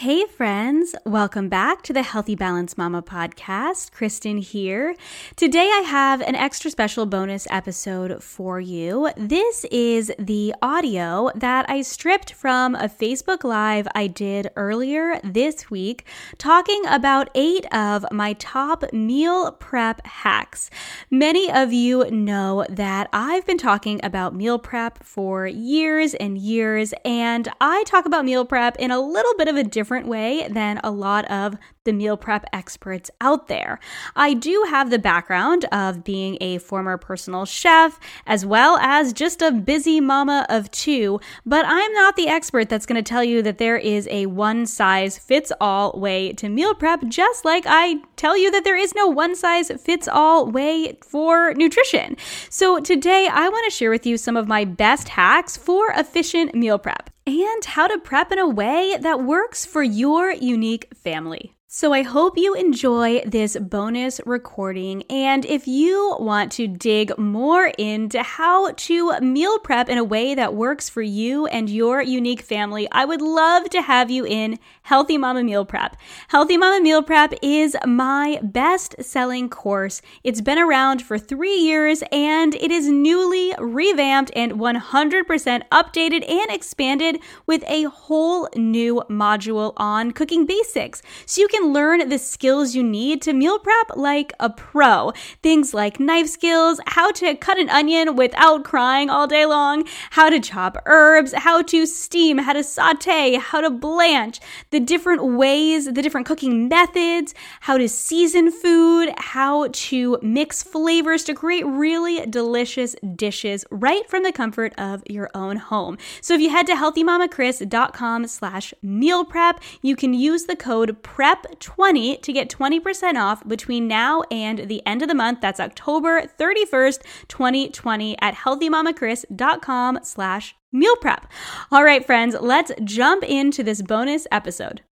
Hey, friends, welcome back to the Healthy Balanced Mama podcast. Kristen here. Today, I have an extra special bonus episode for you. This is the audio that I stripped from a Facebook Live I did earlier this week, talking about eight of my top meal prep hacks. Many of you know that I've been talking about meal prep for years and years, and I talk about meal prep in a little bit of a different different way than a lot of the meal prep experts out there. I do have the background of being a former personal chef as well as just a busy mama of two, but I'm not the expert that's going to tell you that there is a one size fits all way to meal prep, just like I tell you that there is no one size fits all way for nutrition. So today I want to share with you some of my best hacks for efficient meal prep and how to prep in a way that works for your unique family. So, I hope you enjoy this bonus recording. And if you want to dig more into how to meal prep in a way that works for you and your unique family, I would love to have you in Healthy Mama Meal Prep. Healthy Mama Meal Prep is my best selling course. It's been around for three years and it is newly revamped and 100% updated and expanded with a whole new module on cooking basics. So, you can learn the skills you need to meal prep like a pro. Things like knife skills, how to cut an onion without crying all day long, how to chop herbs, how to steam, how to saute, how to blanch, the different ways, the different cooking methods, how to season food, how to mix flavors to create really delicious dishes right from the comfort of your own home. So if you head to healthymamakris.com slash meal prep, you can use the code PREP 20 to get 20% off between now and the end of the month. That's October 31st, 2020 at healthymamakris.com slash meal prep. All right, friends, let's jump into this bonus episode.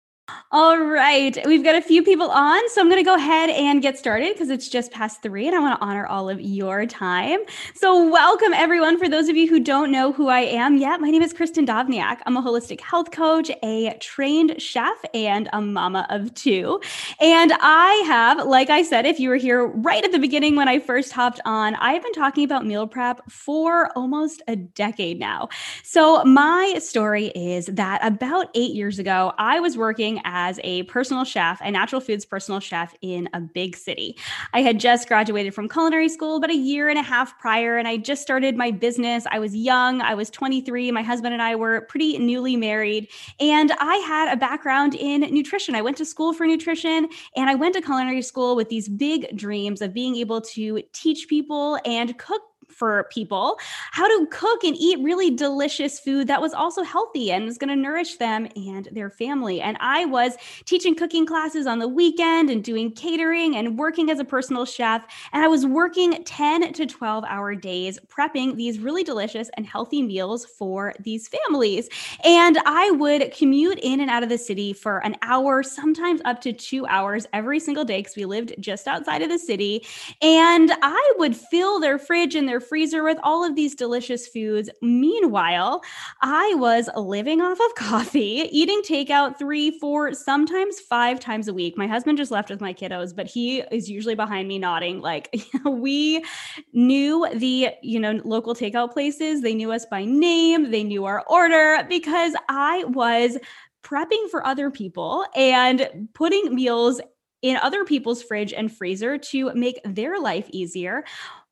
All right. We've got a few people on, so I'm going to go ahead and get started because it's just past three and I want to honor all of your time. So, welcome everyone. For those of you who don't know who I am yet, my name is Kristen Dovniak. I'm a holistic health coach, a trained chef, and a mama of two. And I have, like I said, if you were here right at the beginning when I first hopped on, I've been talking about meal prep for almost a decade now. So, my story is that about eight years ago, I was working working as a personal chef, a natural foods personal chef in a big city. I had just graduated from culinary school about a year and a half prior, and I just started my business. I was young, I was 23. My husband and I were pretty newly married, and I had a background in nutrition. I went to school for nutrition, and I went to culinary school with these big dreams of being able to teach people and cook for people how to cook and eat really delicious food that was also healthy and was going to nourish them and their family. And I was teaching cooking classes on the weekend and doing catering and working as a personal chef. And I was working 10 to 12 hour days prepping these really delicious and healthy meals for these families. And I would commute in and out of the city for an hour, sometimes up to two hours every single day because we lived just outside of the city. And I would fill their fridge and their their freezer with all of these delicious foods. Meanwhile, I was living off of coffee, eating takeout three, four, sometimes five times a week. My husband just left with my kiddos, but he is usually behind me nodding. Like we knew the, you know, local takeout places. They knew us by name, they knew our order because I was prepping for other people and putting meals in other people's fridge and freezer to make their life easier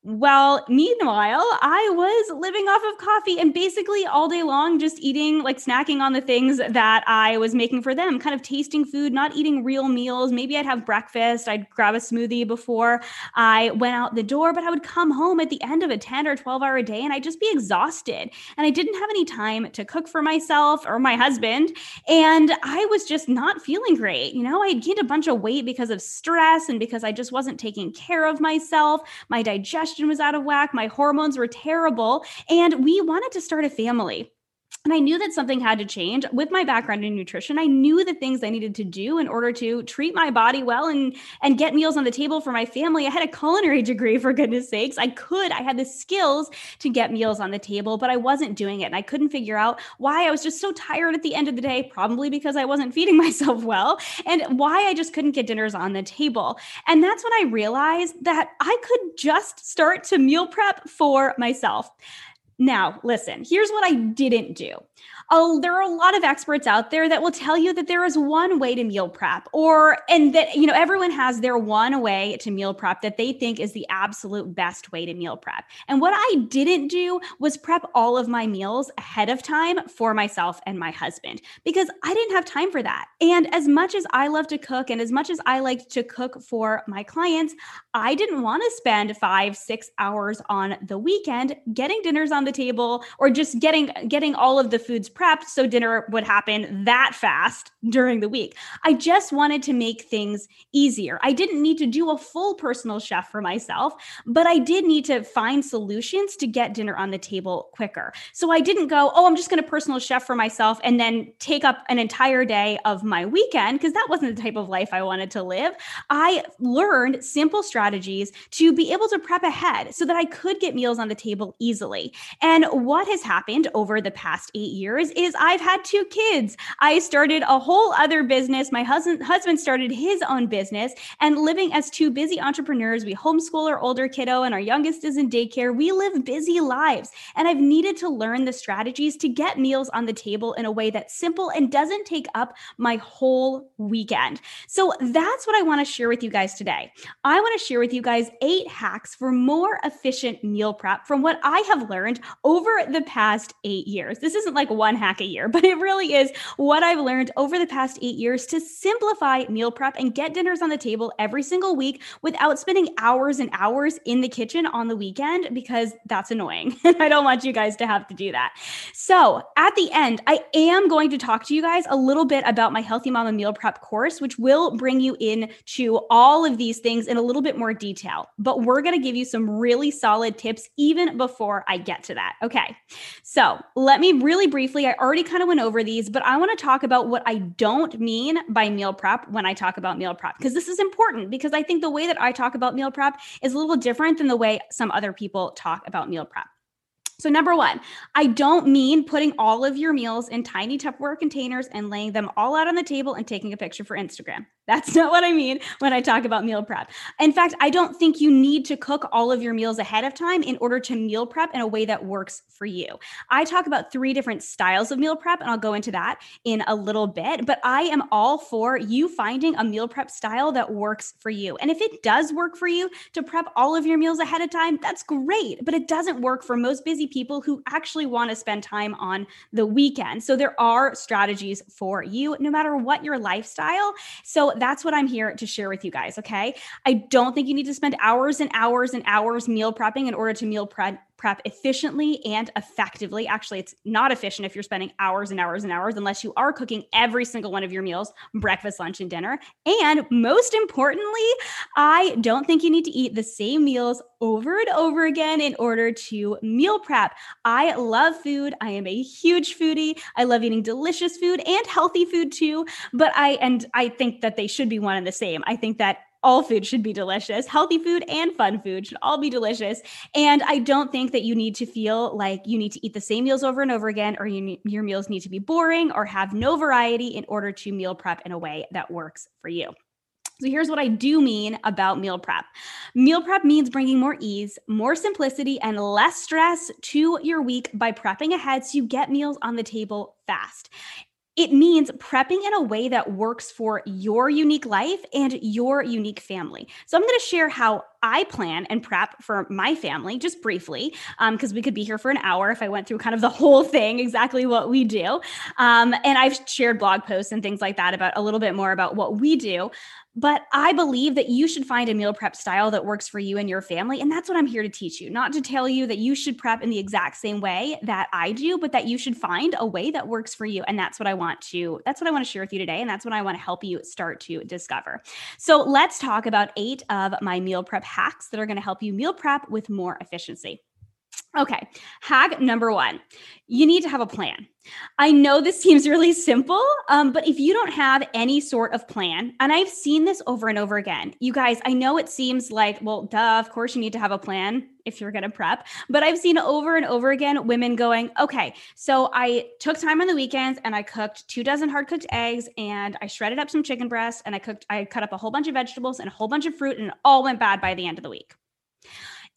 well, meanwhile, I was living off of coffee and basically all day long just eating, like snacking on the things that I was making for them, kind of tasting food, not eating real meals. Maybe I'd have breakfast, I'd grab a smoothie before I went out the door, but I would come home at the end of a 10 or 12 hour day and I'd just be exhausted. And I didn't have any time to cook for myself or my husband. And I was just not feeling great. You know, I had gained a bunch of weight because of stress and because I just wasn't taking care of myself. My digestion digestion was out of whack. My hormones were terrible. And we wanted to start a family. And I knew that something had to change with my background in nutrition. I knew the things I needed to do in order to treat my body well and and get meals on the table for my family. I had a culinary degree for goodness sakes. I could, I had the skills to get meals on the table, but I wasn't doing it. And I couldn't figure out why I was just so tired at the end of the day, probably because I wasn't feeding myself well, and why I just couldn't get dinners on the table. And that's when I realized that I could just start to meal prep for myself. Now, listen, here's what I didn't do oh, there are a lot of experts out there that will tell you that there is one way to meal prep, or and that you know everyone has their one way to meal prep that they think is the absolute best way to meal prep. And what I didn't do was prep all of my meals ahead of time for myself and my husband because I didn't have time for that. And as much as I love to cook and as much as I like to cook for my clients, I didn't want to spend five, six hours on the weekend getting dinners on the table or just getting getting all of the foods prepped so dinner would happen that fast during the week. I just wanted to make things easier. I didn't need to do a full personal chef for myself, but I did need to find solutions to get dinner on the table quicker. So I didn't go, oh, I'm just going to personal chef for myself and then take up an entire day of my weekend because that wasn't the type of life I wanted to live. I learned simple strategies to be able to prep ahead so that I could get meals on the table easily. And what has happened over the past eight years is I've had two kids. I started a whole other business. My husband husband started his own business and living as two busy entrepreneurs, we homeschool our older kiddo and our youngest is in daycare. We live busy lives. And I've needed to learn the strategies to get meals on the table in a way that's simple and doesn't take up my whole weekend. So that's what I want to share with you guys today. I want to share with you guys eight hacks for more efficient meal prep from what I have learned over the past eight years. This isn't like one hack a year, but it really is what I've learned over the past eight years to simplify meal prep and get dinners on the table every single week without spending hours and hours in the kitchen on the weekend because that's annoying. And I don't want you guys to have to do that. So at the end, I am going to talk to you guys a little bit about my Healthy Mama Meal Prep course, which will bring you into all of these things in a little bit more detail. But we're going to give you some really solid tips even before I get to that. Okay. So let me really briefly, I already kind of went over these, but I want to talk about what I don't mean by meal prep when I talk about meal prep, because this is important because I think the way that I talk about meal prep is a little different than the way some other people talk about meal prep. So, number one, I don't mean putting all of your meals in tiny Tupperware containers and laying them all out on the table and taking a picture for Instagram. That's not what I mean when I talk about meal prep. In fact, I don't think you need to cook all of your meals ahead of time in order to meal prep in a way that works for you. I talk about three different styles of meal prep, and I'll go into that in a little bit. But I am all for you finding a meal prep style that works for you. And if it does work for you to prep all of your meals ahead of time, that's great. But it doesn't work for most busy people who actually want to spend time on the weekend. So there are strategies for you, no matter what your lifestyle. So that's what I'm here to share with you guys. Okay. I don't think you need to spend hours and hours and hours meal prepping in order to meal prep prep efficiently and effectively. Actually, it's not efficient if you're spending hours and hours and hours unless you are cooking every single one of your meals breakfast, lunch, and dinner. And most importantly, I don't think you need to eat the same meals over and over again in order to meal prep. I love food. I am a huge foodie. I love eating delicious food and healthy food too, but I and I think that they should be one and the same. I think that all food should be delicious. Healthy food and fun food should all be delicious. And I don't think that you need to feel like you need to eat the same meals over and over again, or you, your meals need to be boring or have no variety in order to meal prep in a way that works for you. So here's what I do mean about meal prep. Meal prep means bringing more ease, more simplicity, and less stress to your week by prepping ahead so you get meals on the table fast. It means prepping in a way that works for your unique life and your unique family. So, I'm going to share how I plan and prep for my family just briefly, because um, we could be here for an hour if I went through kind of the whole thing, exactly what we do. Um, and I've shared blog posts and things like that about a little bit more about what we do. But I believe that you should find a meal prep style that works for you and your family. And that's what I'm here to teach you, not to tell you that you should prep in the exact same way that I do, but that you should find a way that works for you. And that's what I want to, that's what I want to share with you today. And that's what I want to help you start to discover. So let's talk about eight of my meal prep hacks that are going to help you meal prep with more efficiency. Okay, hack number one you need to have a plan. I know this seems really simple, um, but if you don't have any sort of plan, and I've seen this over and over again, you guys, I know it seems like, well, duh, of course you need to have a plan if you're going to prep, but I've seen over and over again women going, okay, so I took time on the weekends and I cooked two dozen hard cooked eggs and I shredded up some chicken breasts and I cooked, I cut up a whole bunch of vegetables and a whole bunch of fruit and it all went bad by the end of the week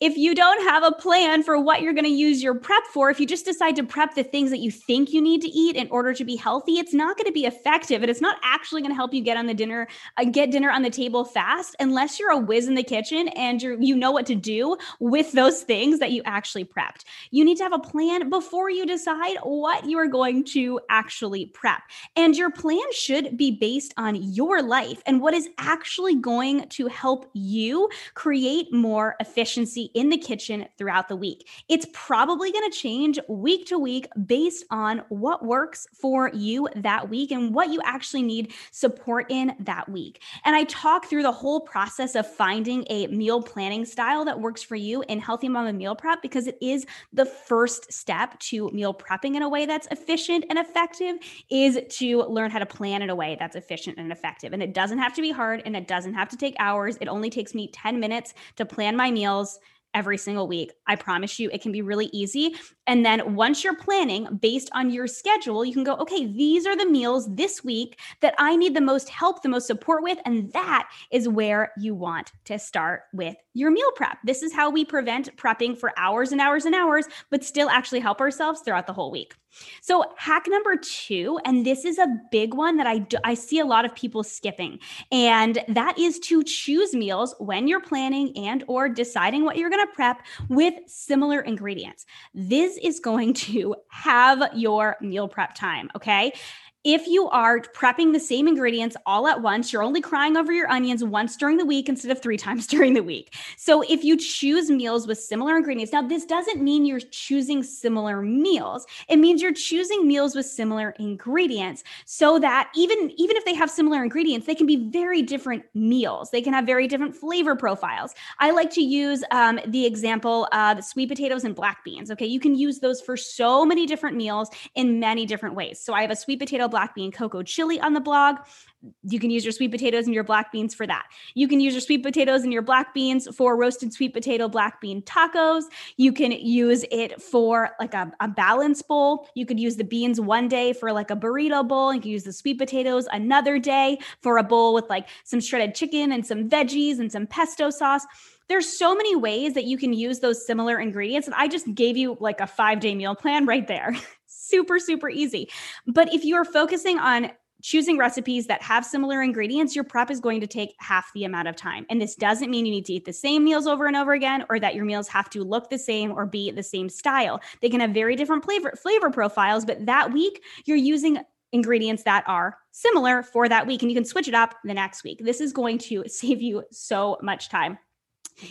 if you don't have a plan for what you're going to use your prep for, if you just decide to prep the things that you think you need to eat in order to be healthy, it's not going to be effective and it's not actually going to help you get on the dinner uh, get dinner on the table fast unless you're a whiz in the kitchen and you you know what to do with those things that you actually prepped. You need to have a plan before you decide what you are going to actually prep. And your plan should be based on your life and what is actually going to help you create more efficiency in the kitchen throughout the week. It's probably going to change week to week based on what works for you that week and what you actually need support in that week. And I talk through the whole process of finding a meal planning style that works for you in Healthy Mama Meal Prep because it is the first step to meal prepping in a way that's efficient and effective is to learn how to plan in a way that's efficient and effective. And it doesn't have to be hard and it doesn't have to take hours. It only takes me 10 minutes to plan my meals every single week. I promise you, it can be really easy. And then once you're planning based on your schedule, you can go, okay, these are the meals this week that I need the most help, the most support with. And that is where you want to start with your meal prep. This is how we prevent prepping for hours and hours and hours, but still actually help ourselves throughout the whole week. So, hack number two, and this is a big one that I, do, I see a lot of people skipping, and that is to choose meals when you're planning and or deciding what you're going to prep with similar ingredients. This is going to have your meal prep time, okay? If you are prepping the same ingredients all at once, you're only crying over your onions once during the week instead of three times during the week. So if you choose meals with similar ingredients, now this doesn't mean you're choosing similar meals. It means you're choosing meals with similar ingredients so that even even if they have similar ingredients, they can be very different meals. They can have very different flavor profiles. I like to use um, the example of sweet potatoes and black beans. Okay, you can use those for so many different meals in many different ways. So I have a sweet potato black bean cocoa chili on the blog. You can use your sweet potatoes and your black beans for that. You can use your sweet potatoes and your black beans for roasted sweet potato black bean tacos. You can use it for like a, a balance bowl. You could use the beans one day for like a burrito bowl. You can use the sweet potatoes another day for a bowl with like some shredded chicken and some veggies and some pesto sauce there's so many ways that you can use those similar ingredients and i just gave you like a five day meal plan right there super, super easy. But if you are focusing on choosing recipes that have similar ingredients, your prep is going to take half the amount of time. And this doesn't mean you need to eat the same meals over and over again or that your meals have to look the same or be the same style. They can have very different flavor flavor profiles, but that week you're using ingredients that are similar for that week and you can switch it up the next week. This is going to save you so much time.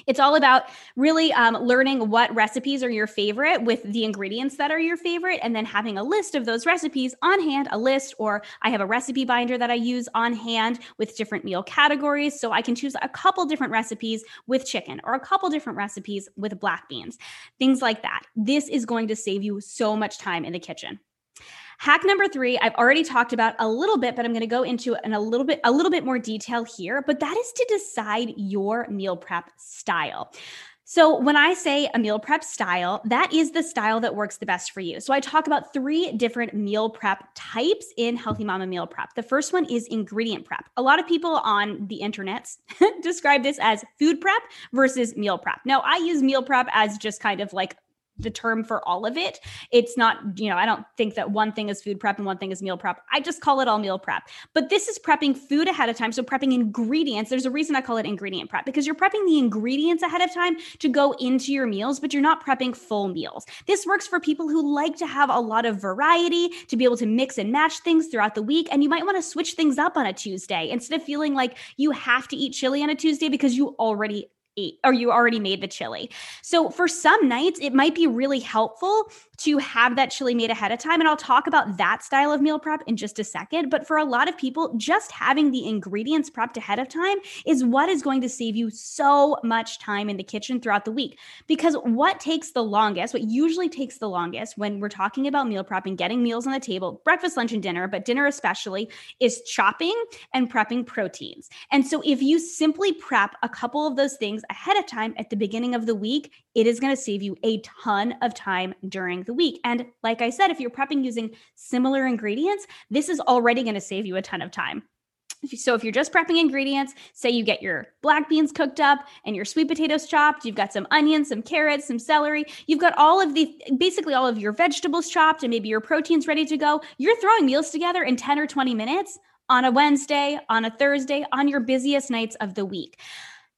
It's all about really um, learning what recipes are your favorite with the ingredients that are your favorite, and then having a list of those recipes on hand, a list, or I have a recipe binder that I use on hand with different meal categories. So I can choose a couple different recipes with chicken or a couple different recipes with black beans, things like that. This is going to save you so much time in the kitchen. Hack number three, I've already talked about a little bit, but I'm going to go into in a little bit, a little bit more detail here. But that is to decide your meal prep style. So, when I say a meal prep style, that is the style that works the best for you. So, I talk about three different meal prep types in Healthy Mama Meal Prep. The first one is ingredient prep. A lot of people on the internet describe this as food prep versus meal prep. Now, I use meal prep as just kind of like the term for all of it. It's not, you know, I don't think that one thing is food prep and one thing is meal prep. I just call it all meal prep. But this is prepping food ahead of time. So prepping ingredients. There's a reason I call it ingredient prep because you're prepping the ingredients ahead of time to go into your meals, but you're not prepping full meals. This works for people who like to have a lot of variety, to be able to mix and match things throughout the week. And you might want to switch things up on a Tuesday instead of feeling like you have to eat chili on a Tuesday because you already or you already made the chili. So for some nights, it might be really helpful to have that chili made ahead of time. And I'll talk about that style of meal prep in just a second. But for a lot of people, just having the ingredients prepped ahead of time is what is going to save you so much time in the kitchen throughout the week. Because what takes the longest, what usually takes the longest when we're talking about meal prep and getting meals on the table, breakfast, lunch, and dinner, but dinner especially, is chopping and prepping proteins. And so if you simply prep a couple of those things ahead of time at the beginning of the week, it is going to save you a ton of time during the week. And like I said, if you're prepping using similar ingredients, this is already going to save you a ton of time. So if you're just prepping ingredients, say you get your black beans cooked up and your sweet potatoes chopped, you've got some onions, some carrots, some celery, you've got all of the basically all of your vegetables chopped and maybe your proteins ready to go. You're throwing meals together in 10 or 20 minutes on a Wednesday, on a Thursday, on your busiest nights of the week.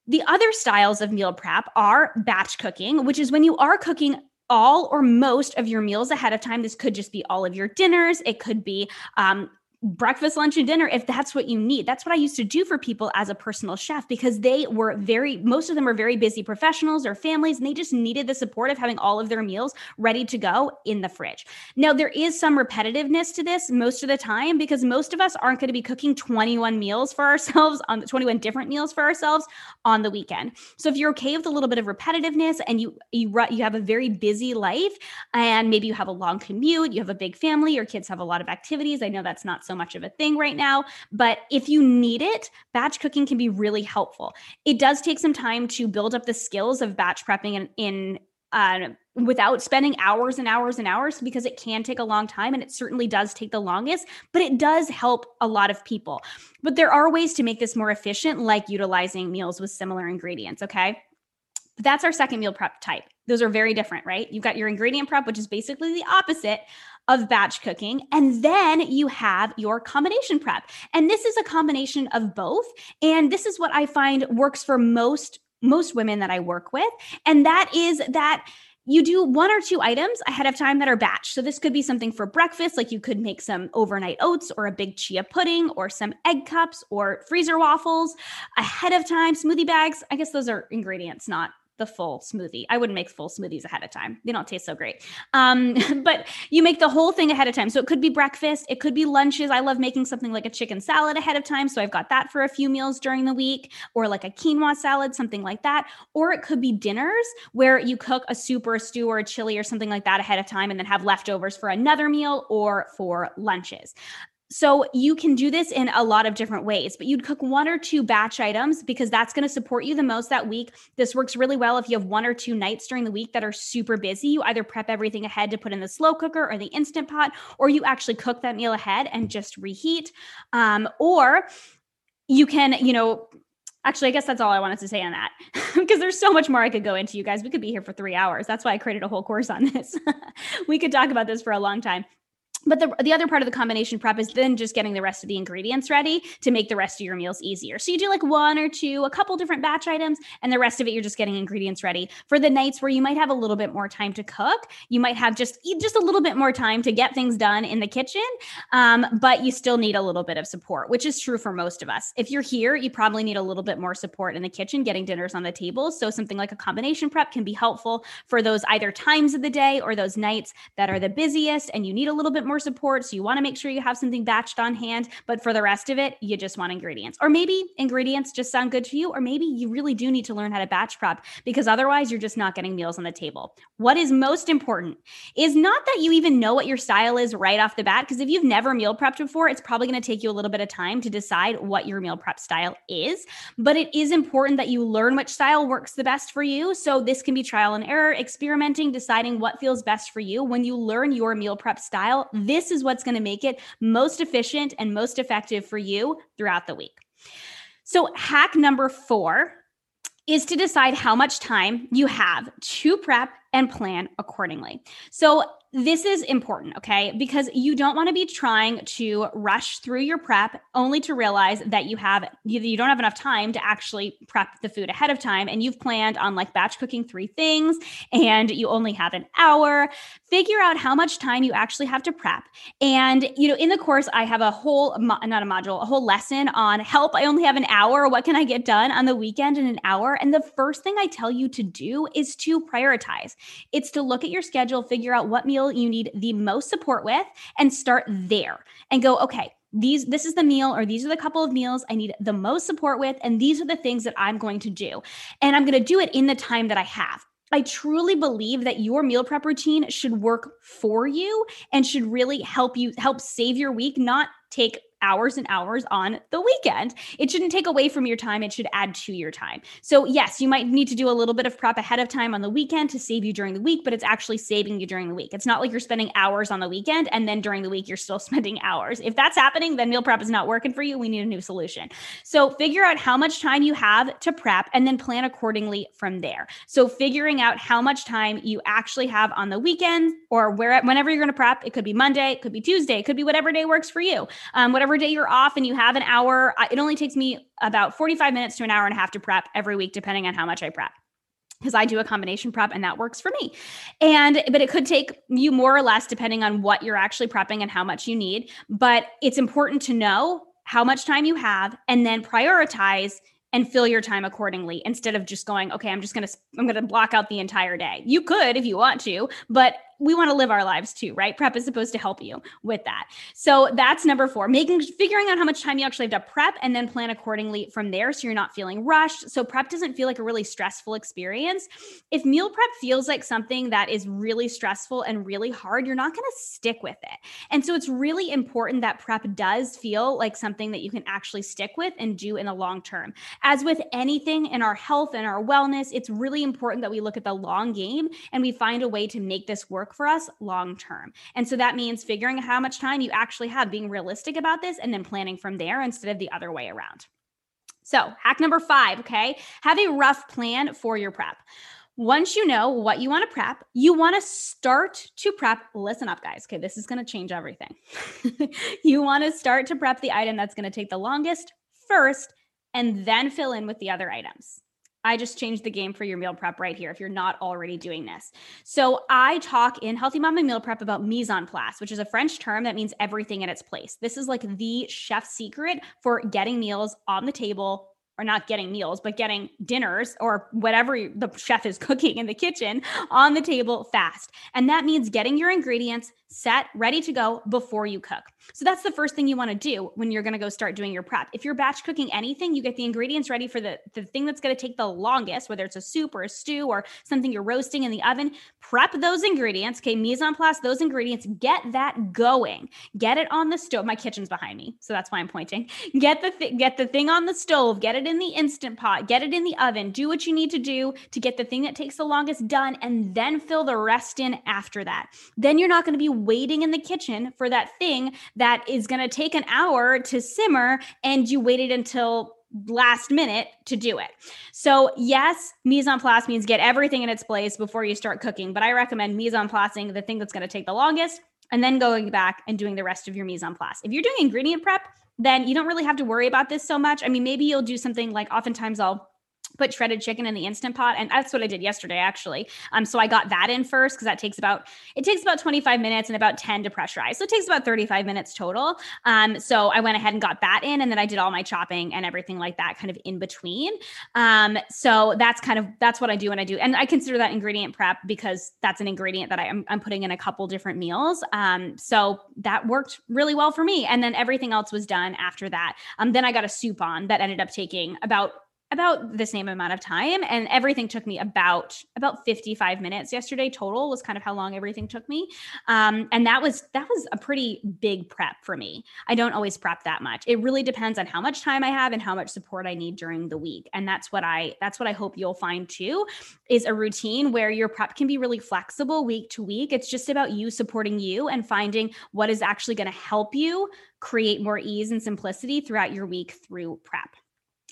The other styles of meal prep are batch cooking, which is when you are cooking all or most of your meals ahead of time. This could just be all of your dinners. It could be um, breakfast, lunch, and dinner if that's what you need. That's what I used to do for people as a personal chef because they were very, most of them were very busy professionals or families, and they just needed the support of having all of their meals ready to go in the fridge. Now, there is some repetitiveness to this most of the time because most of us aren't going to be cooking 21 meals for ourselves on the 21 different meals for ourselves on the weekend. So if you're okay with a little bit of repetitiveness and you you you have a very busy life and maybe you have a long commute, you have a big family, your kids have a lot of activities. I know that's not so much of a thing right now. But if you need it, batch cooking can be really helpful. It does take some time to build up the skills of batch prepping in, in uh, without spending hours and hours and hours because it can take a long time and it certainly does take the longest, but it does help a lot of people. But there are ways to make this more efficient, like utilizing meals with similar ingredients. Okay. That's our second meal prep type. Those are very different, right? You've got your ingredient prep, which is basically the opposite of batch cooking. And then you have your combination prep. And this is a combination of both. And this is what I find works for most most women that I work with. And that is that you do one or two items ahead of time that are batch. So this could be something for breakfast, like you could make some overnight oats or a big chia pudding or some egg cups or freezer waffles ahead of time, smoothie bags. I guess those are ingredients, not the full smoothie. I wouldn't make full smoothies ahead of time. They don't taste so great. Um, but you make the whole thing ahead of time. So it could be breakfast, it could be lunches. I love making something like a chicken salad ahead of time. So I've got that for a few meals during the week, or like a quinoa salad, something like that. Or it could be dinners where you cook a soup or a stew or a chili or something like that ahead of time and then have leftovers for another meal or for lunches. So you can do this in a lot of different ways, but you'd cook one or two batch items because that's going to support you the most that week. This works really well if you have one or two nights during the week that are super busy. You either prep everything ahead to put in the slow cooker or the instant pot, or you actually cook that meal ahead and just reheat. Um, or you can, you know, actually, I guess that's all I wanted to say on that because there's so much more I could go into, you guys. We could be here for three hours. That's why I created a whole course on this. we could talk about this for a long time but the, the other part of the combination prep is then just getting the rest of the ingredients ready to make the rest of your meals easier. So you do like one or two, a couple different batch items, and the rest of it you're just getting ingredients ready for the nights where you might have a little bit more time to cook. You might have just just a little bit more time to get things done in the kitchen, um, but you still need a little bit of support, which is true for most of us. If you're here, you probably need a little bit more support in the kitchen, getting dinners on the table. So something like a combination prep can be helpful for those either times of the day or those nights that are the busiest, and you need a little bit more more support. So you want to make sure you have something batched on hand. But for the rest of it, you just want ingredients. Or maybe ingredients just sound good to you. Or maybe you really do need to learn how to batch prep because otherwise you're just not getting meals on the table. What is most important is not that you even know what your style is right off the bat. Because if you've never meal prepped before, it's probably going to take you a little bit of time to decide what your meal prep style is. But it is important that you learn which style works the best for you. So this can be trial and error, experimenting, deciding what feels best for you. When you learn your meal prep style, this is what's going to make it most efficient and most effective for you throughout the week. So, hack number four is to decide how much time you have to prep and plan accordingly. So, this is important, okay? Because you don't want to be trying to rush through your prep only to realize that you have you don't have enough time to actually prep the food ahead of time and you've planned on like batch cooking three things and you only have an hour. Figure out how much time you actually have to prep. And you know, in the course I have a whole not a module, a whole lesson on help I only have an hour, what can I get done on the weekend in an hour? And the first thing I tell you to do is to prioritize. It's to look at your schedule, figure out what meal you need the most support with and start there and go, okay, these this is the meal or these are the couple of meals I need the most support with and these are the things that I'm going to do. And I'm going to do it in the time that I have. I truly believe that your meal prep routine should work for you and should really help you help save your week, not take hours and hours on the weekend. It shouldn't take away from your time, it should add to your time. So, yes, you might need to do a little bit of prep ahead of time on the weekend to save you during the week, but it's actually saving you during the week. It's not like you're spending hours on the weekend and then during the week you're still spending hours. If that's happening, then meal prep is not working for you. We need a new solution. So, figure out how much time you have to prep and then plan accordingly from there. So, figuring out how much time you actually have on the weekend or where whenever you're going to prep, it could be Monday, it could be Tuesday, it could be whatever day works for you. Um, whatever whatever day you're off and you have an hour, it only takes me about 45 minutes to an hour and a half to prep every week, depending on how much I prep. Because I do a combination prep and that works for me. And but it could take you more or less depending on what you're actually prepping and how much you need, but it's important to know how much time you have and then prioritize and fill your time accordingly instead of just going okay i'm just going to i'm going to block out the entire day. You could if you want to but we want to live our lives too, right? Prep is supposed to help you with that. So that's number four, making figuring out how much time you actually have to prep and then plan accordingly from there so you're not feeling rushed. So prep doesn't feel like a really stressful experience. If meal prep feels like something that is really stressful and really hard, you're not going to stick with it. And so it's really important that prep does feel like something that you can actually stick with and do in the long term. As with anything in our health and our wellness, it's really important that we look at the long game and we find a way to make this work work for us long term. And so that means figuring how much time you actually have, being realistic about this, and then planning from there instead of the other way around. So, hack number five, okay? Have a rough plan for your prep. Once you know what you want to prep, you want to start to prep. Listen up, guys. Okay, this is going to change everything. you want to start to prep the item that's going to take the longest first and then fill in with the other items. I just changed the game for your meal prep right here if you're not already doing this. So I talk in Healthy Mama Meal Prep about mise en place, which is a French term that means everything in its place. This is like the chef secret for getting meals on the table or not getting meals, but getting dinners or whatever the chef is cooking in the kitchen on the table fast. And that means getting your ingredients set, ready to go before you cook. So that's the first thing you want to do when you're going to go start doing your prep. If you're batch cooking anything, you get the ingredients ready for the, the thing that's going to take the longest, whether it's a soup or a stew or something you're roasting in the oven. Prep those ingredients, okay, mise en place those ingredients, get that going. Get it on the stove. My kitchen's behind me, so that's why I'm pointing. Get the th- get the thing on the stove, get in the instant pot, get it in the oven. Do what you need to do to get the thing that takes the longest done and then fill the rest in after that. Then you're not going to be waiting in the kitchen for that thing that is going to take an hour to simmer and you waited until last minute to do it. So, yes, mise en place means get everything in its place before you start cooking, but I recommend mise en placing the thing that's going to take the longest and then going back and doing the rest of your mise en place. If you're doing ingredient prep, then you don't really have to worry about this so much. I mean, maybe you'll do something like oftentimes I'll put shredded chicken in the instant pot and that's what i did yesterday actually. Um so i got that in first because that takes about it takes about 25 minutes and about 10 to pressurize. So it takes about 35 minutes total. Um so i went ahead and got that in and then i did all my chopping and everything like that kind of in between. Um so that's kind of that's what i do when i do and i consider that ingredient prep because that's an ingredient that I, am I'm putting in a couple different meals. Um so that worked really well for me. And then everything else was done after that. Um then i got a soup on that ended up taking about about the same amount of time and everything took me about about 55 minutes yesterday total was kind of how long everything took me. Um, and that was that was a pretty big prep for me. I don't always prep that much. It really depends on how much time i have and how much support i need during the week. And that's what i that's what i hope you'll find too is a routine where your prep can be really flexible week to week. It's just about you supporting you and finding what is actually going to help you create more ease and simplicity throughout your week through prep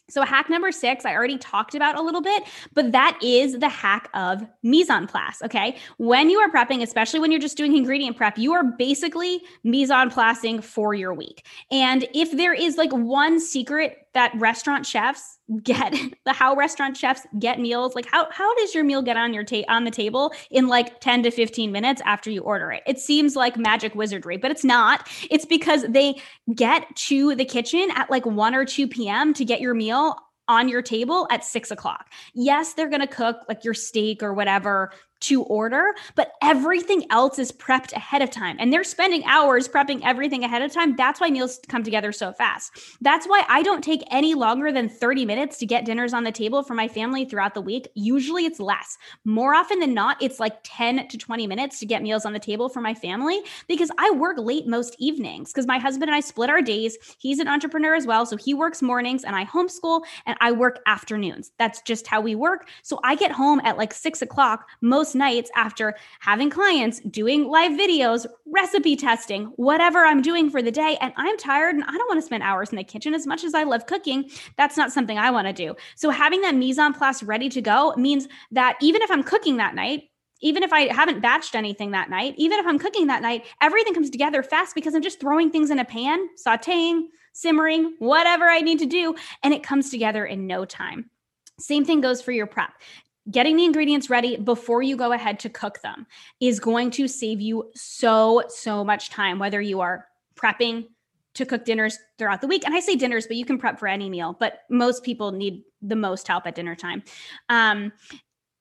so, hack number six, I already talked about a little bit, but that is the hack of mise en place. Okay. When you are prepping, especially when you're just doing ingredient prep, you are basically mise en placing for your week. And if there is like one secret that restaurant chefs get the how restaurant chefs get meals like how how does your meal get on your ta- on the table in like 10 to 15 minutes after you order it it seems like magic wizardry but it's not it's because they get to the kitchen at like 1 or 2 p.m to get your meal on your table at six o'clock. Yes, they're going to cook like your steak or whatever to order, but everything else is prepped ahead of time. And they're spending hours prepping everything ahead of time. That's why meals come together so fast. That's why I don't take any longer than 30 minutes to get dinners on the table for my family throughout the week. Usually it's less. More often than not, it's like 10 to 20 minutes to get meals on the table for my family because I work late most evenings because my husband and I split our days. He's an entrepreneur as well. So he works mornings and I homeschool and I work afternoons. That's just how we work. So I get home at like six o'clock most nights after having clients, doing live videos, recipe testing, whatever I'm doing for the day. And I'm tired and I don't want to spend hours in the kitchen as much as I love cooking. That's not something I want to do. So having that mise en place ready to go means that even if I'm cooking that night, even if I haven't batched anything that night, even if I'm cooking that night, everything comes together fast because I'm just throwing things in a pan, sauteing, simmering, whatever I need to do, and it comes together in no time. Same thing goes for your prep getting the ingredients ready before you go ahead to cook them is going to save you so, so much time, whether you are prepping to cook dinners throughout the week. And I say dinners, but you can prep for any meal, but most people need the most help at dinner time. Um,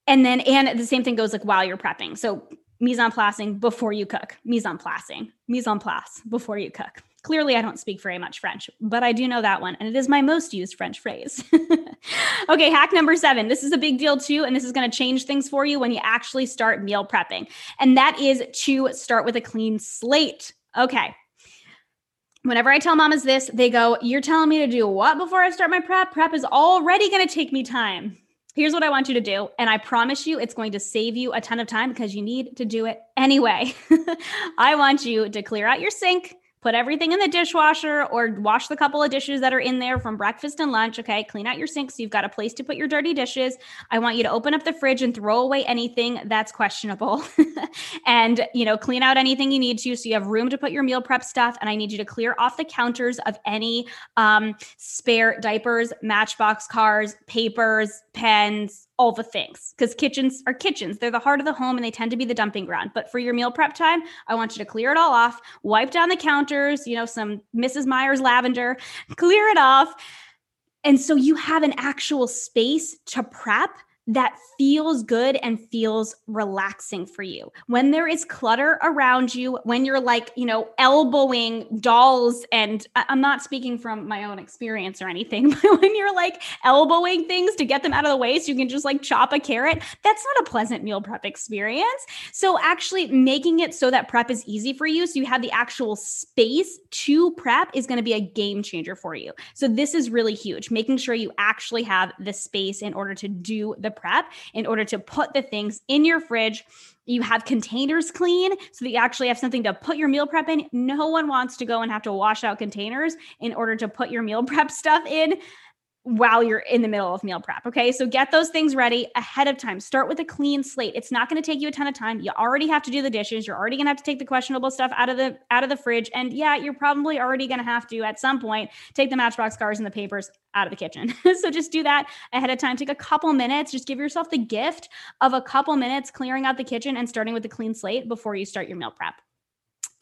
and then, and the same thing goes like while you're prepping. So mise en placing before you cook, mise en placing, mise en place before you cook. Clearly, I don't speak very much French, but I do know that one, and it is my most used French phrase. okay, hack number seven. This is a big deal too, and this is going to change things for you when you actually start meal prepping. And that is to start with a clean slate. Okay. Whenever I tell mamas this, they go, You're telling me to do what before I start my prep? Prep is already going to take me time. Here's what I want you to do. And I promise you, it's going to save you a ton of time because you need to do it anyway. I want you to clear out your sink put everything in the dishwasher or wash the couple of dishes that are in there from breakfast and lunch. Okay. Clean out your sink so you've got a place to put your dirty dishes. I want you to open up the fridge and throw away anything that's questionable and, you know, clean out anything you need to so you have room to put your meal prep stuff. And I need you to clear off the counters of any um, spare diapers, matchbox cars, papers, pens, all the things because kitchens are kitchens. They're the heart of the home and they tend to be the dumping ground. But for your meal prep time, I want you to clear it all off, wipe down the counters, you know, some Mrs. Meyer's lavender, clear it off. And so you have an actual space to prep that feels good and feels relaxing for you. When there is clutter around you, when you're like, you know, elbowing dolls, and I'm not speaking from my own experience or anything, but when you're like elbowing things to get them out of the way so you can just like chop a carrot, that's not a pleasant meal prep experience. So, actually, making it so that prep is easy for you, so you have the actual space to prep, is going to be a game changer for you. So, this is really huge, making sure you actually have the space in order to do the prep in order to put the things in your fridge. You have containers clean so that you actually have something to put your meal prep in. No one wants to go and have to wash out containers in order to put your meal prep stuff in while you're in the middle of meal prep. Okay. So get those things ready ahead of time. Start with a clean slate. It's not going to take you a ton of time. You already have to do the dishes. You're already going to have to take the questionable stuff out of the out of the fridge. And yeah, you're probably already going to have to at some point take the matchbox cars and the papers out of the kitchen. so just do that ahead of time. Take a couple minutes. Just give yourself the gift of a couple minutes clearing out the kitchen and starting with a clean slate before you start your meal prep.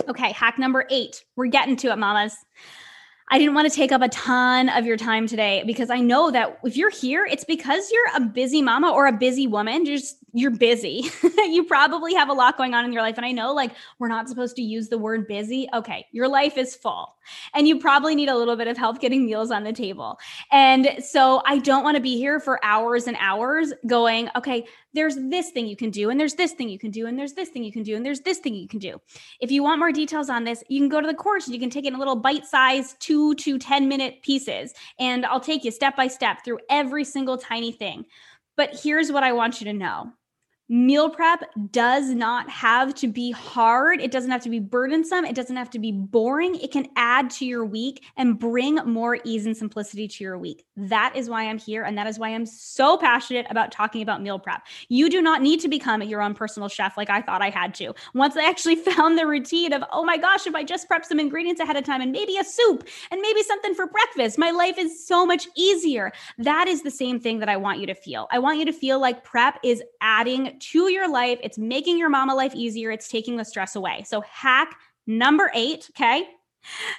Okay, hack number 8. We're getting to it, mamas. I didn't want to take up a ton of your time today because I know that if you're here, it's because you're a busy mama or a busy woman. Just you're busy. you probably have a lot going on in your life. And I know like we're not supposed to use the word busy. Okay, your life is full and you probably need a little bit of help getting meals on the table. And so I don't want to be here for hours and hours going, okay, there's this thing you can do, and there's this thing you can do, and there's this thing you can do, and there's this thing you can do. If you want more details on this, you can go to the course and you can take it in little bite sized two to 10 minute pieces. And I'll take you step by step through every single tiny thing. But here's what I want you to know meal prep does not have to be hard. It doesn't have to be burdensome. It doesn't have to be boring. It can add to your week and bring more ease and simplicity to your week. That is why I'm here. And that is why I'm so passionate about talking about meal prep. You do not need to become your own personal chef like I thought I had to. Once I actually found the routine of, oh my gosh, if I just prep some ingredients ahead of time and maybe a soup and maybe something for breakfast, my life is so much easier. That is the same thing that I want you to feel. I want you to feel like prep is adding to your life. It's making your mama life easier. It's taking the stress away. So, hack number eight, okay?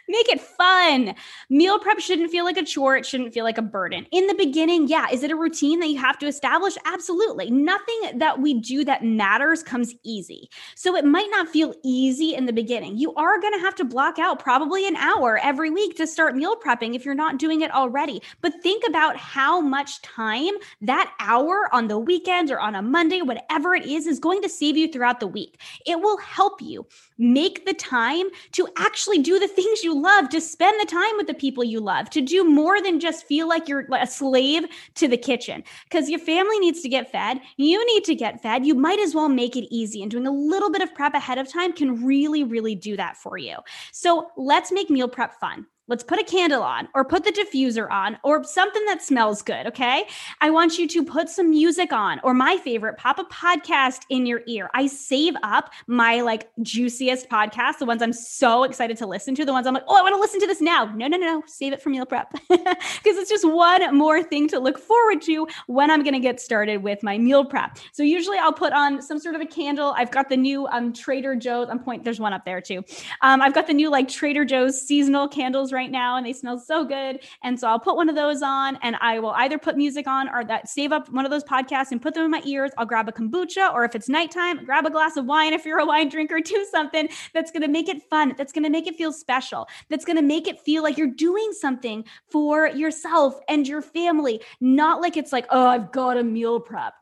Make it fun. Meal prep shouldn't feel like a chore. It shouldn't feel like a burden. In the beginning, yeah. Is it a routine that you have to establish? Absolutely. Nothing that we do that matters comes easy. So it might not feel easy in the beginning. You are going to have to block out probably an hour every week to start meal prepping if you're not doing it already. But think about how much time that hour on the weekend or on a Monday, whatever it is, is going to save you throughout the week. It will help you make the time to actually do the things you love, to spend the time with the people you love, to do more than just feel like you're a slave to the kitchen. Because your family needs to get fed, you need to get fed. You might as well make it easy. And doing a little bit of prep ahead of time can really, really do that for you. So let's make meal prep fun. Let's put a candle on or put the diffuser on or something that smells good. Okay. I want you to put some music on or my favorite, pop a podcast in your ear. I save up my like juiciest podcasts, the ones I'm so excited to listen to, the ones I'm like, oh, I want to listen to this now. No, no, no, no. Save it for meal prep because it's just one more thing to look forward to when I'm going to get started with my meal prep. So usually I'll put on some sort of a candle. I've got the new um, Trader Joe's. I'm point. There's one up there too. Um, I've got the new like Trader Joe's seasonal candles right now and they smell so good. And so I'll put one of those on and I will either put music on or that save up one of those podcasts and put them in my ears. I'll grab a kombucha or if it's nighttime, grab a glass of wine if you're a wine drinker, do something that's going to make it fun, that's going to make it feel special, that's going to make it feel like you're doing something for yourself and your family, not like it's like, oh, I've got a meal prep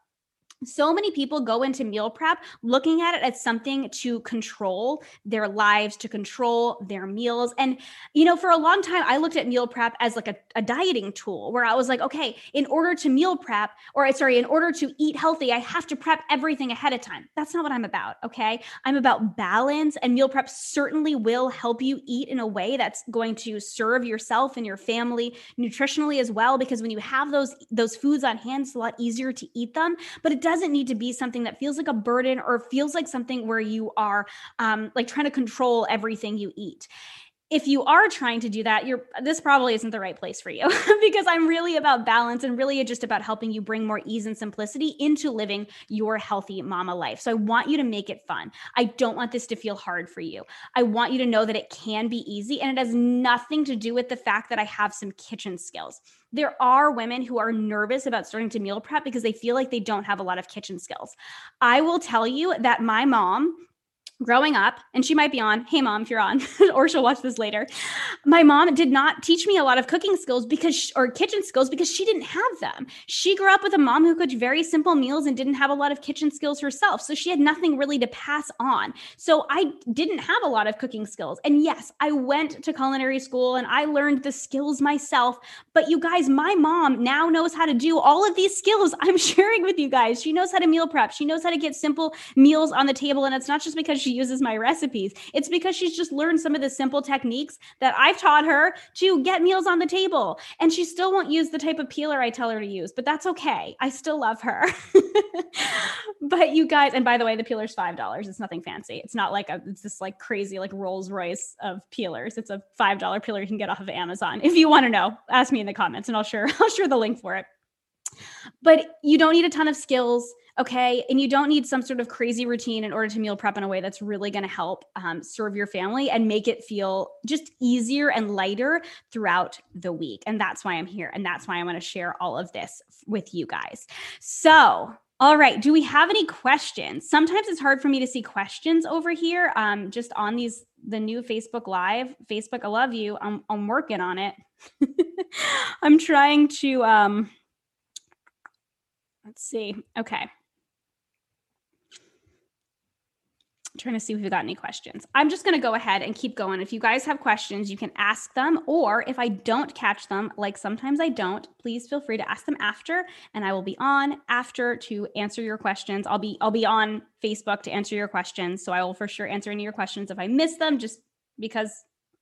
so many people go into meal prep looking at it as something to control their lives to control their meals. And you know for a long time i looked at meal prep as like a, a dieting tool where i was like okay in order to meal prep or uh, sorry in order to eat healthy i have to prep everything ahead of time. That's not what i'm about okay? I'm about balance and meal prep certainly will help you eat in a way that's going to serve yourself and your family nutritionally as well because when you have those those foods on hand it's a lot easier to eat them but it does doesn't need to be something that feels like a burden or feels like something where you are um, like trying to control everything you eat if you are trying to do that, you're this probably isn't the right place for you because I'm really about balance and really just about helping you bring more ease and simplicity into living your healthy mama life. So I want you to make it fun. I don't want this to feel hard for you. I want you to know that it can be easy and it has nothing to do with the fact that I have some kitchen skills. There are women who are nervous about starting to meal prep because they feel like they don't have a lot of kitchen skills. I will tell you that my mom growing up, and she might be on, hey mom, if you're on, or she'll watch this later. My mom did not teach me a lot of cooking skills because, she, or kitchen skills because she didn't have them. She grew up with a mom who cooked very simple meals and didn't have a lot of kitchen skills herself. So she had nothing really to pass on. So I didn't have a lot of cooking skills. And yes, I went to culinary school and I learned the skills myself. But you guys, my mom now knows how to do all of these skills I'm sharing with you guys. She knows how to meal prep. She knows how to get simple meals on the table. And it's not just because because she uses my recipes. It's because she's just learned some of the simple techniques that I've taught her to get meals on the table. And she still won't use the type of peeler I tell her to use, but that's okay. I still love her. but you guys, and by the way, the peeler's $5. It's nothing fancy. It's not like a, it's this like crazy, like Rolls Royce of peelers. It's a $5 peeler you can get off of Amazon. If you want to know, ask me in the comments and I'll share, I'll share the link for it. But you don't need a ton of skills, okay? And you don't need some sort of crazy routine in order to meal prep in a way that's really going to help um, serve your family and make it feel just easier and lighter throughout the week. And that's why I'm here. And that's why I want to share all of this with you guys. So, all right. Do we have any questions? Sometimes it's hard for me to see questions over here, um, just on these the new Facebook Live. Facebook, I love you. I'm I'm working on it. I'm trying to um Let's see. Okay. I'm trying to see if we've got any questions. I'm just going to go ahead and keep going. If you guys have questions, you can ask them. Or if I don't catch them, like sometimes I don't, please feel free to ask them after, and I will be on after to answer your questions. I'll be I'll be on Facebook to answer your questions. So I will for sure answer any of your questions if I miss them, just because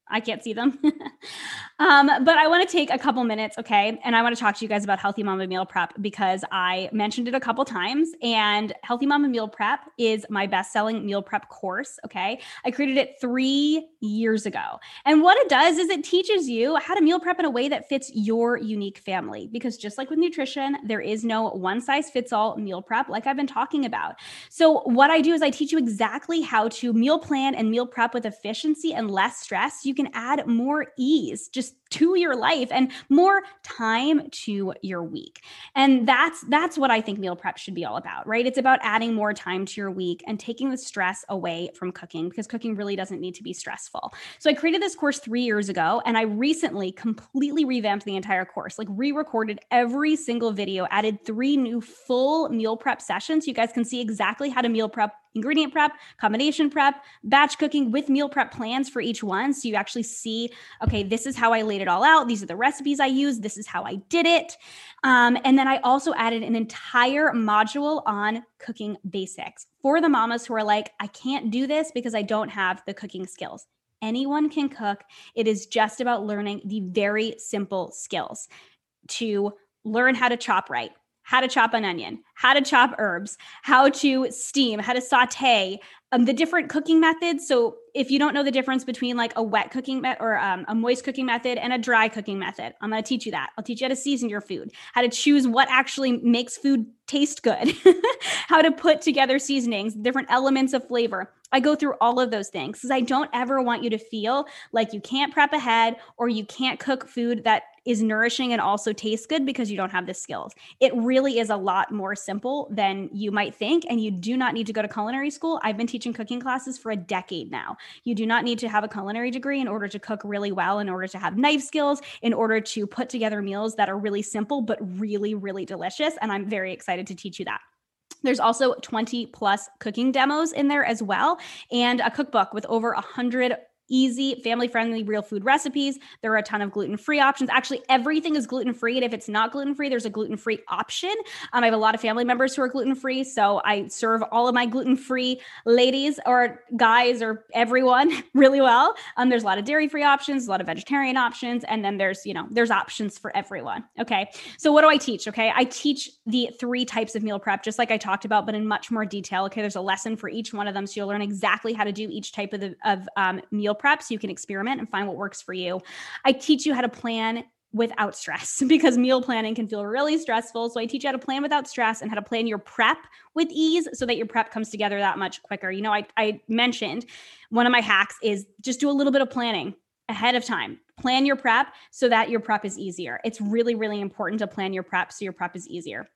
I can't see them. um, but I want to take a couple minutes, okay? And I want to talk to you guys about Healthy Mama Meal Prep because I mentioned it a couple times. And Healthy Mama Meal Prep is my best selling meal prep course, okay? I created it three years ago. And what it does is it teaches you how to meal prep in a way that fits your unique family. Because just like with nutrition, there is no one size fits all meal prep, like I've been talking about. So, what I do is I teach you exactly how to meal plan and meal prep with efficiency and less stress. You can add more ease just to your life and more time to your week. And that's that's what I think meal prep should be all about, right? It's about adding more time to your week and taking the stress away from cooking because cooking really doesn't need to be stressful. So I created this course 3 years ago and I recently completely revamped the entire course, like re-recorded every single video, added 3 new full meal prep sessions. You guys can see exactly how to meal prep ingredient prep, combination prep, batch cooking with meal prep plans for each one. So you actually see, okay, this is how I laid it all out. These are the recipes I used. This is how I did it. Um, and then I also added an entire module on cooking basics for the mamas who are like, I can't do this because I don't have the cooking skills. Anyone can cook. It is just about learning the very simple skills to learn how to chop right, how to chop an onion, how to chop herbs, how to steam, how to saute, um, the different cooking methods. So if you don't know the difference between like a wet cooking method or um, a moist cooking method and a dry cooking method, I'm going to teach you that. I'll teach you how to season your food, how to choose what actually makes food taste good, how to put together seasonings, different elements of flavor. I go through all of those things because I don't ever want you to feel like you can't prep ahead or you can't cook food that is nourishing and also tastes good because you don't have the skills. It really is a lot more simple than you might think. And you do not need to go to culinary school. I've been teaching cooking classes for a decade now. You do not need to have a culinary degree in order to cook really well, in order to have knife skills, in order to put together meals that are really simple, but really, really delicious. And I'm very excited to teach you that. There's also 20 plus cooking demos in there as well, and a cookbook with over 100 easy, family friendly, real food recipes. There are a ton of gluten free options. Actually, everything is gluten free. And if it's not gluten free, there's a gluten free option. Um, I have a lot of family members who are gluten free. So I serve all of my gluten free ladies or guys or everyone really well. Um, there's a lot of dairy free options, a lot of vegetarian options. And then there's, you know, there's options for everyone. Okay. So what do I teach? Okay. I teach the three types of meal prep, just like I talked about, but in much more detail. Okay. There's a lesson for each one of them. So you'll learn exactly how to do each type of, the, of um, meal prep so you can experiment and find what works for you. I teach you how to plan without stress because meal planning can feel really stressful. So I teach you how to plan without stress and how to plan your prep with ease so that your prep comes together that much quicker. You know, I, I mentioned one of my hacks is just do a little bit of planning ahead of time. Plan your prep so that your prep is easier. It's really, really important to plan your prep so your prep is easier.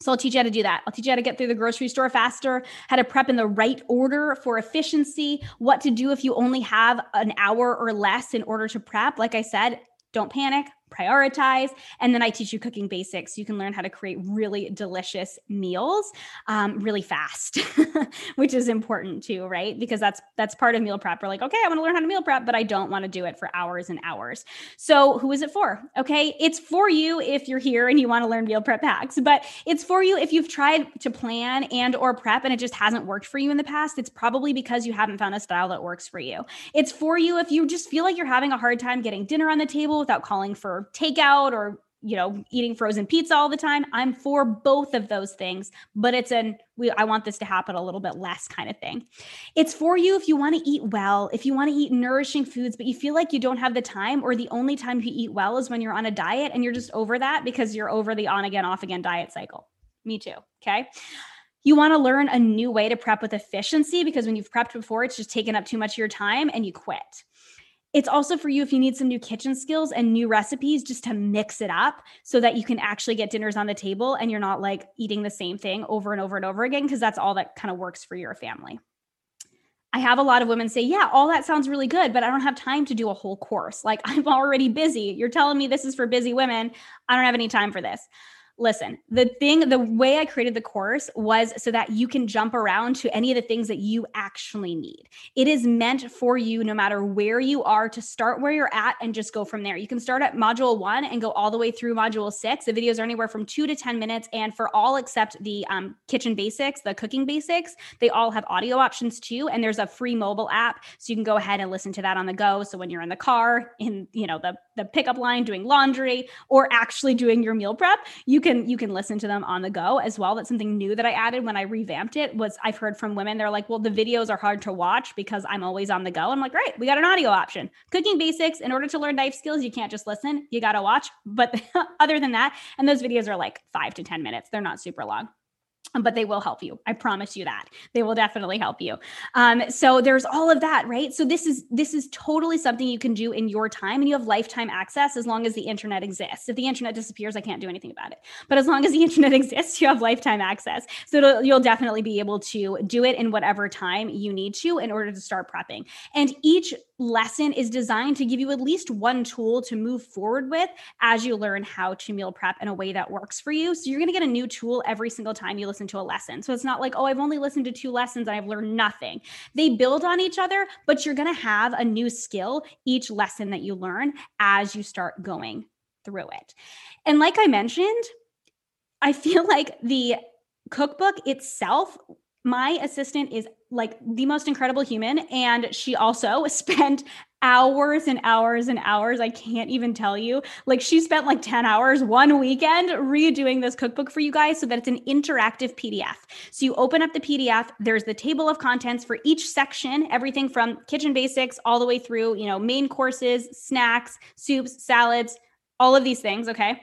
So I'll teach you how to do that. I'll teach you how to get through the grocery store faster, how to prep in the right order for efficiency, what to do if you only have an hour or less in order to prep. Like I said, don't panic prioritize. And then I teach you cooking basics. You can learn how to create really delicious meals um, really fast, which is important too, right? Because that's that's part of meal prep. We're like, okay, I want to learn how to meal prep, but I don't want to do it for hours and hours. So who is it for? Okay, it's for you if you're here and you want to learn meal prep hacks, but it's for you if you've tried to plan and or prep and it just hasn't worked for you in the past. It's probably because you haven't found a style that works for you. It's for you if you just feel like you're having a hard time getting dinner on the table without calling for takeout or you know eating frozen pizza all the time i'm for both of those things but it's an we i want this to happen a little bit less kind of thing. It's for you if you want to eat well if you want to eat nourishing foods but you feel like you don't have the time or the only time you eat well is when you're on a diet and you're just over that because you're over the on again off again diet cycle. Me too okay? You want to learn a new way to prep with efficiency because when you've prepped before it's just taken up too much of your time and you quit it's also for you if you need some new kitchen skills and new recipes just to mix it up so that you can actually get dinners on the table and you're not like eating the same thing over and over and over again because that's all that kind of works for your family. I have a lot of women say, Yeah, all that sounds really good, but I don't have time to do a whole course. Like, I'm already busy. You're telling me this is for busy women. I don't have any time for this listen, the thing, the way I created the course was so that you can jump around to any of the things that you actually need. It is meant for you, no matter where you are, to start where you're at and just go from there. You can start at module one and go all the way through module six. The videos are anywhere from two to 10 minutes. And for all except the um, kitchen basics, the cooking basics, they all have audio options too. And there's a free mobile app. So you can go ahead and listen to that on the go. So when you're in the car, in, you know, the, the pickup line doing laundry or actually doing your meal prep, you can can you can listen to them on the go as well. That's something new that I added when I revamped it. Was I've heard from women they're like, well, the videos are hard to watch because I'm always on the go. I'm like, great, we got an audio option. Cooking basics. In order to learn knife skills, you can't just listen. You got to watch. But other than that, and those videos are like five to ten minutes. They're not super long but they will help you. I promise you that. They will definitely help you. Um, so there's all of that right? So this is this is totally something you can do in your time and you have lifetime access as long as the internet exists. If the internet disappears i can't do anything about it. But as long as the internet exists you have lifetime access. So you'll definitely be able to do it in whatever time you need to in order to start prepping. And each lesson is designed to give you at least one tool to move forward with as you learn how to meal prep in a way that works for you. So you're going to get a new tool every single time you listen to a lesson. So it's not like, oh, I've only listened to two lessons and I've learned nothing. They build on each other, but you're going to have a new skill each lesson that you learn as you start going through it. And like I mentioned, I feel like the cookbook itself my assistant is like the most incredible human and she also spent hours and hours and hours i can't even tell you like she spent like 10 hours one weekend redoing this cookbook for you guys so that it's an interactive pdf so you open up the pdf there's the table of contents for each section everything from kitchen basics all the way through you know main courses snacks soups salads all of these things okay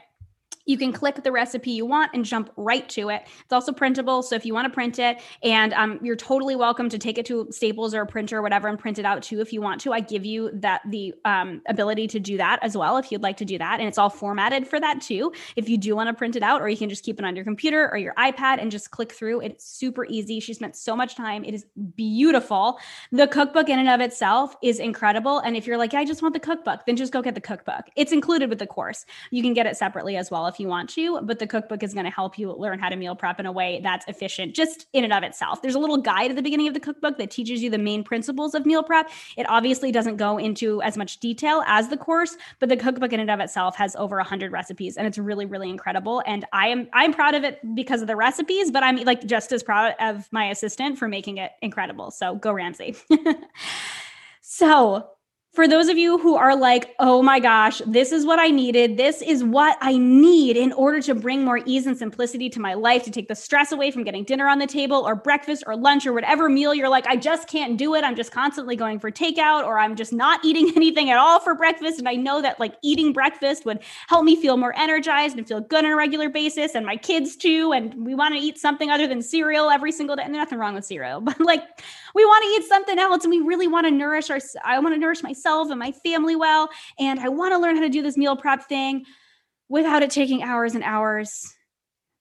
you can click the recipe you want and jump right to it. It's also printable. So if you want to print it, and um, you're totally welcome to take it to Staples or a printer or whatever and print it out too if you want to. I give you that the um, ability to do that as well if you'd like to do that. And it's all formatted for that too. If you do want to print it out, or you can just keep it on your computer or your iPad and just click through. It's super easy. She spent so much time. It is beautiful. The cookbook in and of itself is incredible. And if you're like, I just want the cookbook, then just go get the cookbook. It's included with the course. You can get it separately as well if you want to, but the cookbook is going to help you learn how to meal prep in a way that's efficient just in and of itself. There's a little guide at the beginning of the cookbook that teaches you the main principles of meal prep. It obviously doesn't go into as much detail as the course, but the cookbook in and of itself has over 100 recipes and it's really really incredible and I am I'm proud of it because of the recipes, but I'm like just as proud of my assistant for making it incredible. So go Ramsey. so, for those of you who are like, oh my gosh, this is what I needed. This is what I need in order to bring more ease and simplicity to my life, to take the stress away from getting dinner on the table or breakfast or lunch or whatever meal you're like, I just can't do it. I'm just constantly going for takeout or I'm just not eating anything at all for breakfast. And I know that like eating breakfast would help me feel more energized and feel good on a regular basis. And my kids too. And we want to eat something other than cereal every single day. And nothing wrong with cereal, but like we want to eat something else and we really want to nourish our, I want to nourish myself and my family well. And I want to learn how to do this meal prep thing without it taking hours and hours.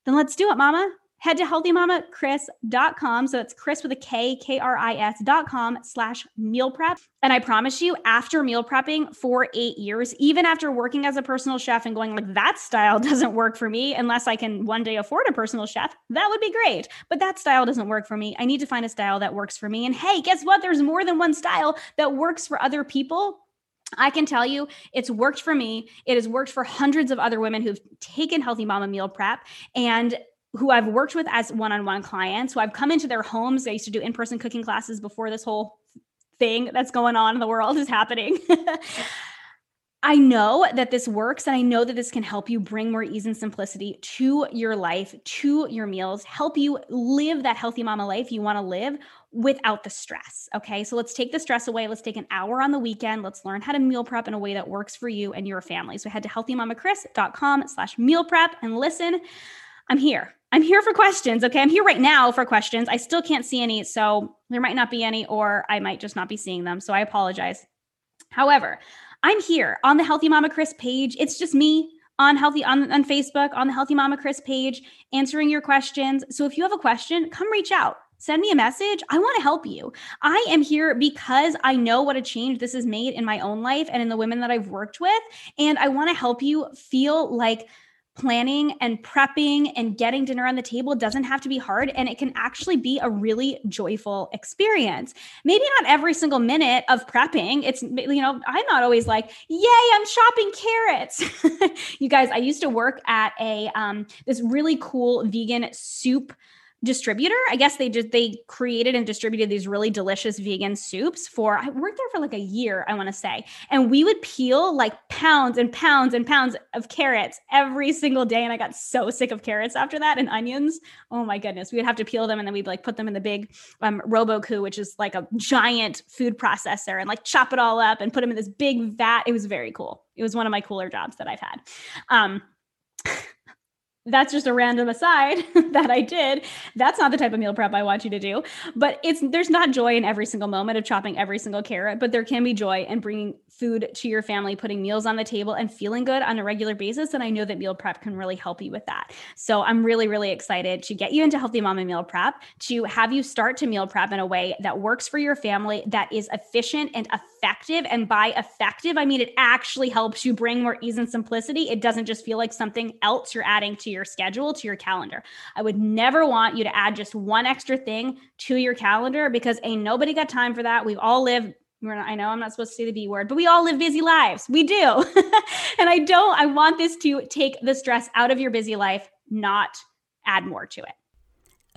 Then let's do it, mama. Head to healthymamakris.com. So it's Kris with a K, K R I S.com slash meal prep. And I promise you, after meal prepping for eight years, even after working as a personal chef and going like, that style doesn't work for me unless I can one day afford a personal chef, that would be great. But that style doesn't work for me. I need to find a style that works for me. And hey, guess what? There's more than one style that works for other people. I can tell you it's worked for me. It has worked for hundreds of other women who've taken Healthy Mama Meal Prep. And who I've worked with as one-on-one clients, who I've come into their homes. I used to do in-person cooking classes before this whole thing that's going on in the world is happening. I know that this works and I know that this can help you bring more ease and simplicity to your life, to your meals, help you live that healthy mama life you want to live without the stress. Okay. So let's take the stress away. Let's take an hour on the weekend. Let's learn how to meal prep in a way that works for you and your family. So head to healthymamakris.com slash meal prep and listen. I'm here. I'm here for questions. Okay. I'm here right now for questions. I still can't see any. So there might not be any, or I might just not be seeing them. So I apologize. However, I'm here on the Healthy Mama Kris page. It's just me on healthy on, on Facebook on the Healthy Mama Kris page answering your questions. So if you have a question, come reach out. Send me a message. I want to help you. I am here because I know what a change this has made in my own life and in the women that I've worked with. And I want to help you feel like planning and prepping and getting dinner on the table doesn't have to be hard and it can actually be a really joyful experience. Maybe not every single minute of prepping. It's you know, I'm not always like, "Yay, I'm shopping carrots." you guys, I used to work at a um this really cool vegan soup distributor. I guess they just they created and distributed these really delicious vegan soups for I worked there for like a year, I want to say. And we would peel like pounds and pounds and pounds of carrots every single day and I got so sick of carrots after that and onions. Oh my goodness. We would have to peel them and then we'd like put them in the big um Robot which is like a giant food processor and like chop it all up and put them in this big vat. It was very cool. It was one of my cooler jobs that I've had. Um that's just a random aside that I did. That's not the type of meal prep I want you to do. But it's there's not joy in every single moment of chopping every single carrot, but there can be joy in bringing food to your family, putting meals on the table and feeling good on a regular basis and I know that meal prep can really help you with that. So I'm really really excited to get you into healthy mama meal prep, to have you start to meal prep in a way that works for your family that is efficient and effective and by effective I mean it actually helps you bring more ease and simplicity. It doesn't just feel like something else you're adding to your schedule, to your calendar. I would never want you to add just one extra thing to your calendar because ain't nobody got time for that. We've all lived not, I know I'm not supposed to say the B word, but we all live busy lives. We do. and I don't, I want this to take the stress out of your busy life, not add more to it.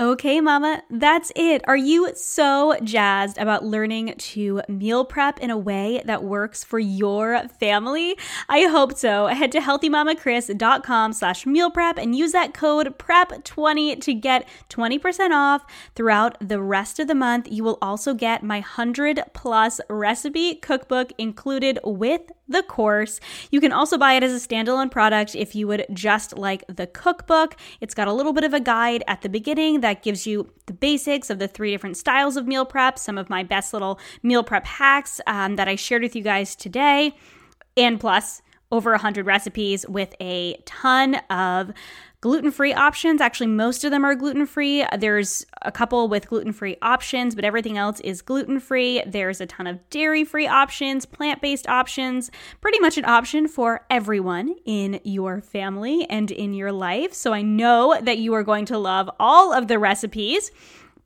Okay, Mama, that's it. Are you so jazzed about learning to meal prep in a way that works for your family? I hope so. Head to healthymamakris.com slash meal prep and use that code PREP20 to get 20% off throughout the rest of the month. You will also get my 100 plus recipe cookbook included with the course. You can also buy it as a standalone product if you would just like the cookbook. It's got a little bit of a guide at the beginning that gives you the basics of the three different styles of meal prep, some of my best little meal prep hacks um, that I shared with you guys today, and plus over 100 recipes with a ton of gluten free options. Actually, most of them are gluten free. There's a couple with gluten free options, but everything else is gluten free. There's a ton of dairy free options, plant based options, pretty much an option for everyone in your family and in your life. So I know that you are going to love all of the recipes.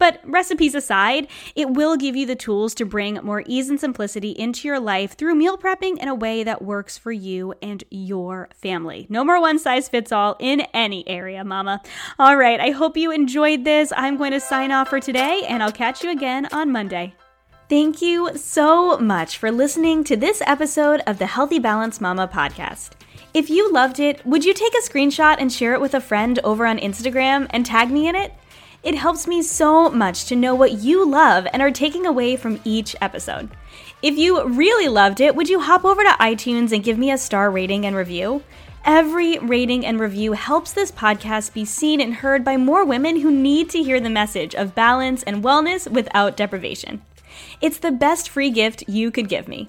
But recipes aside, it will give you the tools to bring more ease and simplicity into your life through meal prepping in a way that works for you and your family. No more one size fits all in any area, mama. All right, I hope you enjoyed this. I'm going to sign off for today, and I'll catch you again on Monday. Thank you so much for listening to this episode of the Healthy Balanced Mama podcast. If you loved it, would you take a screenshot and share it with a friend over on Instagram and tag me in it? It helps me so much to know what you love and are taking away from each episode. If you really loved it, would you hop over to iTunes and give me a star rating and review? Every rating and review helps this podcast be seen and heard by more women who need to hear the message of balance and wellness without deprivation. It's the best free gift you could give me.